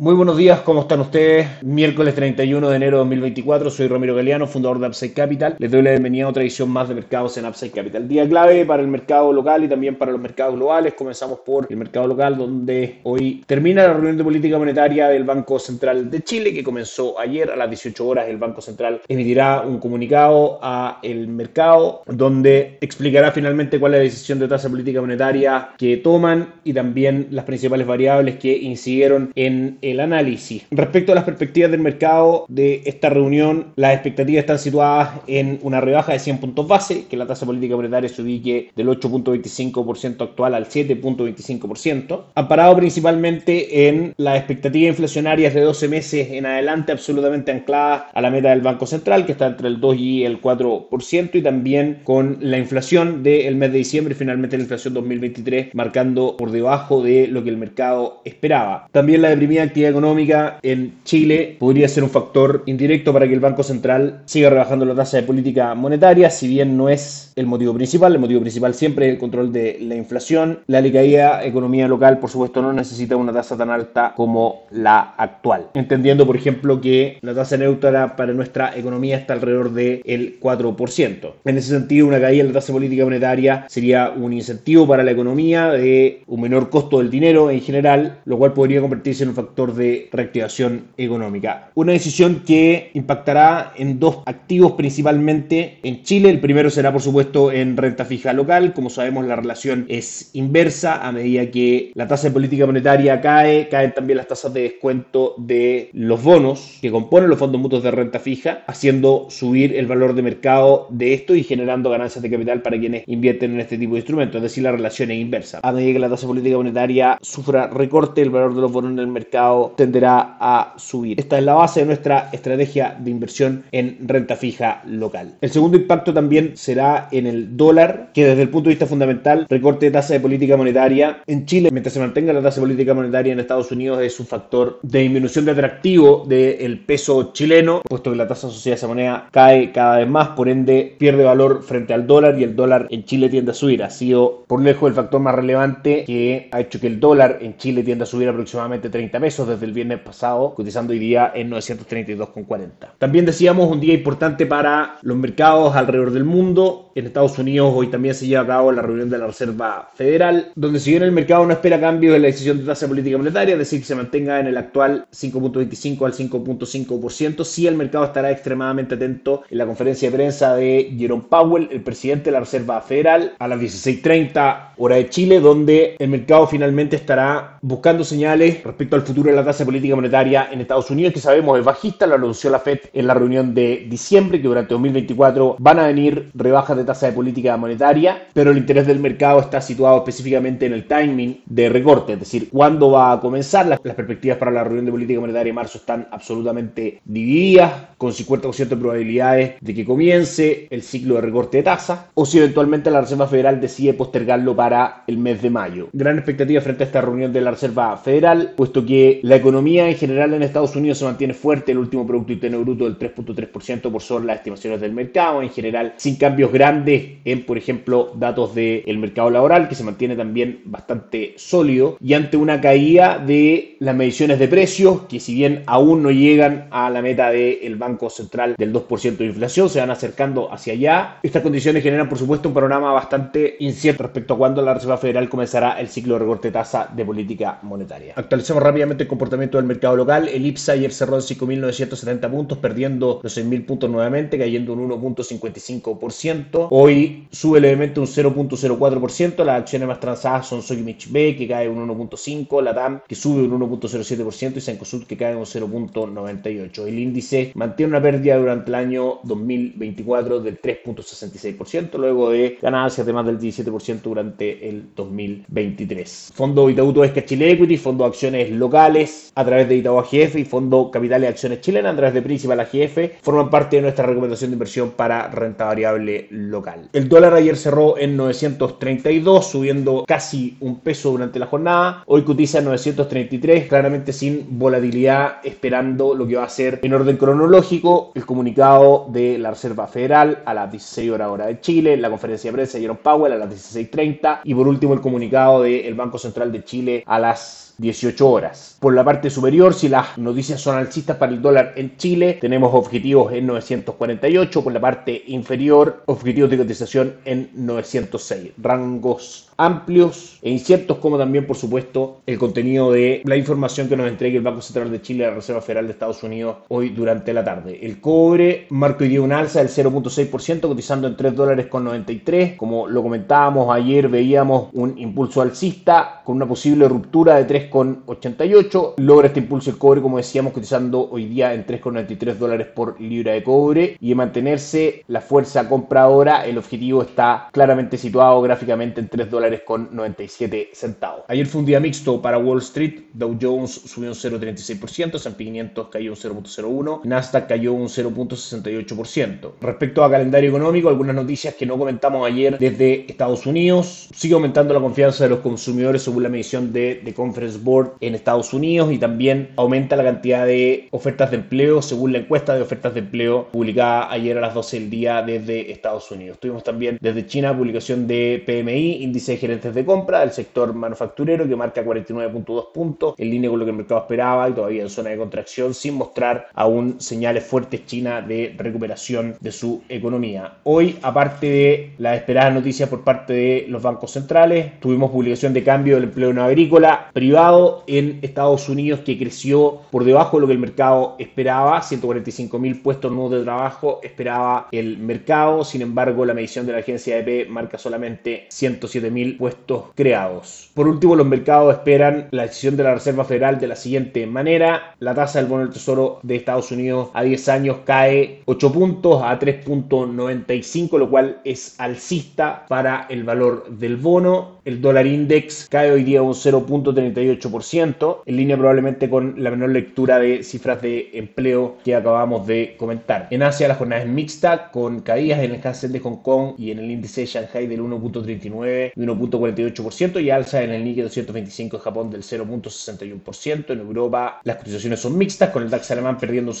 Muy buenos días, ¿cómo están ustedes? Miércoles 31 de enero de 2024, soy Ramiro Galeano, fundador de Upside Capital. Les doy la bienvenida a otra edición más de mercados en Upside Capital. Día clave para el mercado local y también para los mercados globales. Comenzamos por el mercado local, donde hoy termina la reunión de política monetaria del Banco Central de Chile, que comenzó ayer a las 18 horas. El Banco Central emitirá un comunicado a el mercado, donde explicará finalmente cuál es la decisión de tasa política monetaria que toman y también las principales variables que incidieron en el análisis. Respecto a las perspectivas del mercado de esta reunión, las expectativas están situadas en una rebaja de 100 puntos base, que la tasa política monetaria se ubique del 8.25% actual al 7.25%, amparado principalmente en las expectativas inflacionarias de 12 meses en adelante, absolutamente ancladas a la meta del Banco Central, que está entre el 2 y el 4%, y también con la inflación del mes de diciembre, finalmente la inflación 2023, marcando por debajo de lo que el mercado esperaba. También la deprimida actividad económica en Chile podría ser un factor indirecto para que el Banco Central siga rebajando la tasa de política monetaria, si bien no es el motivo principal. El motivo principal siempre es el control de la inflación. La decaída economía local, por supuesto, no necesita una tasa tan alta como la actual. Entendiendo, por ejemplo, que la tasa neutra para nuestra economía está alrededor del 4%. En ese sentido, una caída en la tasa política monetaria sería un incentivo para la economía de un menor costo del dinero en general, lo cual podría convertirse en un factor de reactivación económica. Una decisión que impactará en dos activos principalmente en Chile. El primero será, por supuesto, en renta fija local. Como sabemos, la relación es inversa. A medida que la tasa de política monetaria cae, caen también las tasas de descuento de los bonos que componen los fondos mutuos de renta fija, haciendo subir el valor de mercado de esto y generando ganancias de capital para quienes invierten en este tipo de instrumentos. Es decir, la relación es inversa. A medida que la tasa política monetaria sufra recorte, el valor de los bonos en el mercado tenderá a subir. Esta es la base de nuestra estrategia de inversión en renta fija local. El segundo impacto también será en el dólar, que desde el punto de vista fundamental, recorte de tasa de política monetaria en Chile, mientras se mantenga la tasa de política monetaria en Estados Unidos, es un factor de disminución de atractivo del peso chileno, puesto que la tasa asociada a esa moneda cae cada vez más, por ende pierde valor frente al dólar y el dólar en Chile tiende a subir. Ha sido por lejos el factor más relevante que ha hecho que el dólar en Chile tienda a subir aproximadamente 30 pesos desde el viernes pasado, cotizando hoy día en 932,40. También decíamos un día importante para los mercados alrededor del mundo. En Estados Unidos hoy también se lleva a cabo la reunión de la Reserva Federal, donde si bien el mercado no espera cambios en la decisión de tasa política monetaria, es decir, que se mantenga en el actual 5.25 al 5.5%, sí el mercado estará extremadamente atento en la conferencia de prensa de Jerome Powell, el presidente de la Reserva Federal, a las 16.30 hora de Chile, donde el mercado finalmente estará buscando señales respecto al futuro de la tasa política monetaria en Estados Unidos, que sabemos es bajista, lo anunció la Fed en la reunión de diciembre, que durante 2024 van a venir rebajas de tasa de política monetaria, pero el interés del mercado está situado específicamente en el timing de recorte, es decir, cuándo va a comenzar. Las, las perspectivas para la reunión de política monetaria de marzo están absolutamente divididas, con 50% de probabilidades de que comience el ciclo de recorte de tasa, o si eventualmente la Reserva Federal decide postergarlo para el mes de mayo. Gran expectativa frente a esta reunión de la Reserva Federal, puesto que la economía en general en Estados Unidos se mantiene fuerte, el último Producto Interno Bruto del 3.3% por sobre las estimaciones del mercado, en general sin cambios grandes en, por ejemplo, datos del mercado laboral, que se mantiene también bastante sólido, y ante una caída de las mediciones de precios, que si bien aún no llegan a la meta del Banco Central del 2% de inflación, se van acercando hacia allá. Estas condiciones generan, por supuesto, un panorama bastante incierto respecto a cuándo la Reserva Federal comenzará el ciclo de recorte de tasa de política monetaria. Actualizamos rápidamente el comportamiento del mercado local. El IPSA ayer cerró en 5.970 puntos, perdiendo los 6.000 puntos nuevamente, cayendo un 1.55%. Hoy sube levemente un 0.04%. Las acciones más transadas son Sogimich B, que cae un 1.5%, la TAM, que sube un 1.07% y Sencosud, que cae un 0.98%. El índice mantiene una pérdida durante el año 2024 del 3.66%, luego de ganancias de más del 17% durante el 2023. Fondo Itaú Esca Chile Equity, fondo acciones locales a través de Itaú AGF y fondo Capital y Acciones Chilenas a través de Principal AGF forman parte de nuestra recomendación de inversión para renta variable local. El dólar ayer cerró en 932, subiendo casi un peso durante la jornada. Hoy cotiza en 933, claramente sin volatilidad, esperando lo que va a ser en orden cronológico el comunicado de la Reserva Federal a las 16 horas hora de Chile, la conferencia de prensa de Jerome Powell a las 16.30 y por último el comunicado del Banco Central de Chile a las 18 horas. Por la parte superior, si las noticias son alcistas para el dólar en Chile, tenemos objetivos en 948. Por la parte inferior, objetivos de cotización en 906. Rangos amplios e inciertos, como también, por supuesto, el contenido de la información que nos entregue el Banco Central de Chile y la Reserva Federal de Estados Unidos hoy durante la tarde. El cobre marca hoy día un alza del 0.6%, cotizando en 3 dólares con 93. Como lo comentábamos ayer, veíamos un impulso alcista con una posible ruptura de 3 con 88 Logra este impulso el cobre, como decíamos, cotizando hoy día en 3,93 dólares por libra de cobre. Y de mantenerse la fuerza compradora, el objetivo está claramente situado gráficamente en 3 dólares con 97 centavos. Ayer fue un día mixto para Wall Street. Dow Jones subió un 0,36%, S&P 500 cayó un 0,01%, Nasdaq cayó un 0,68%. Respecto a calendario económico, algunas noticias que no comentamos ayer desde Estados Unidos. Sigue aumentando la confianza de los consumidores según la medición de, de Conference Board en Estados Unidos y también aumenta la cantidad de ofertas de empleo según la encuesta de ofertas de empleo publicada ayer a las 12 del día desde Estados Unidos. Tuvimos también desde China publicación de PMI, índice de gerentes de compra del sector manufacturero que marca 49.2 puntos, en línea con lo que el mercado esperaba y todavía en zona de contracción sin mostrar aún señales fuertes China de recuperación de su economía. Hoy, aparte de las esperadas noticias por parte de los bancos centrales, tuvimos publicación de cambio del empleo no agrícola privado en Estados Unidos que creció por debajo de lo que el mercado esperaba, 145 mil puestos nuevos de trabajo esperaba el mercado, sin embargo la medición de la agencia EP marca solamente 107 mil puestos creados. Por último, los mercados esperan la decisión de la Reserva Federal de la siguiente manera, la tasa del bono del tesoro de Estados Unidos a 10 años cae 8 puntos a 3.95, lo cual es alcista para el valor del bono. El dólar index cae hoy día un 0.38 en línea probablemente con la menor lectura de cifras de empleo que acabamos de comentar. En Asia la jornada es mixta, con caídas en el Hansen de Hong Kong y en el índice de Shanghai del 1.39 y 1.48% y alza en el Nikkei 225 de Japón del 0.61%. En Europa las cotizaciones son mixtas, con el DAX alemán perdiendo un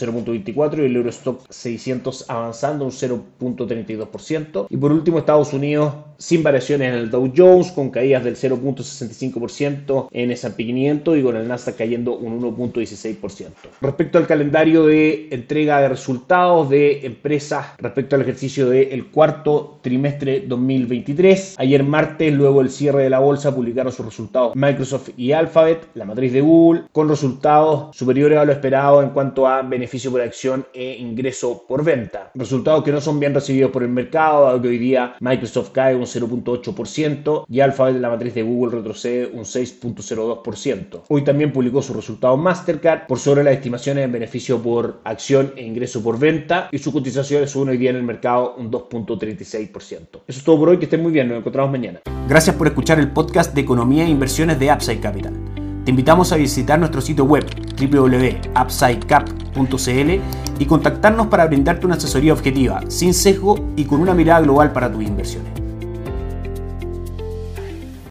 0.24 y el Eurostock 600 avanzando un 0.32%. Y por último Estados Unidos sin variaciones en el Dow Jones, con caídas del 0.65% en S&P y con el Nasdaq cayendo un 1.16%. Respecto al calendario de entrega de resultados de empresas respecto al ejercicio del cuarto trimestre 2023, ayer martes, luego del cierre de la bolsa, publicaron sus resultados Microsoft y Alphabet, la matriz de Google, con resultados superiores a lo esperado en cuanto a beneficio por acción e ingreso por venta. Resultados que no son bien recibidos por el mercado, dado que hoy día Microsoft cae un 0.8% y Alphabet, la matriz de Google, retrocede un 6.02%. Hoy también publicó su resultado Mastercard por sobre las estimaciones en beneficio por acción e ingreso por venta y su cotización sube hoy día en el mercado un 2.36%. Eso es todo por hoy, que estén muy bien, nos encontramos mañana. Gracias por escuchar el podcast de Economía e Inversiones de Upside Capital. Te invitamos a visitar nuestro sitio web y contactarnos para brindarte una asesoría objetiva, sin sesgo y con una mirada global para tus inversiones.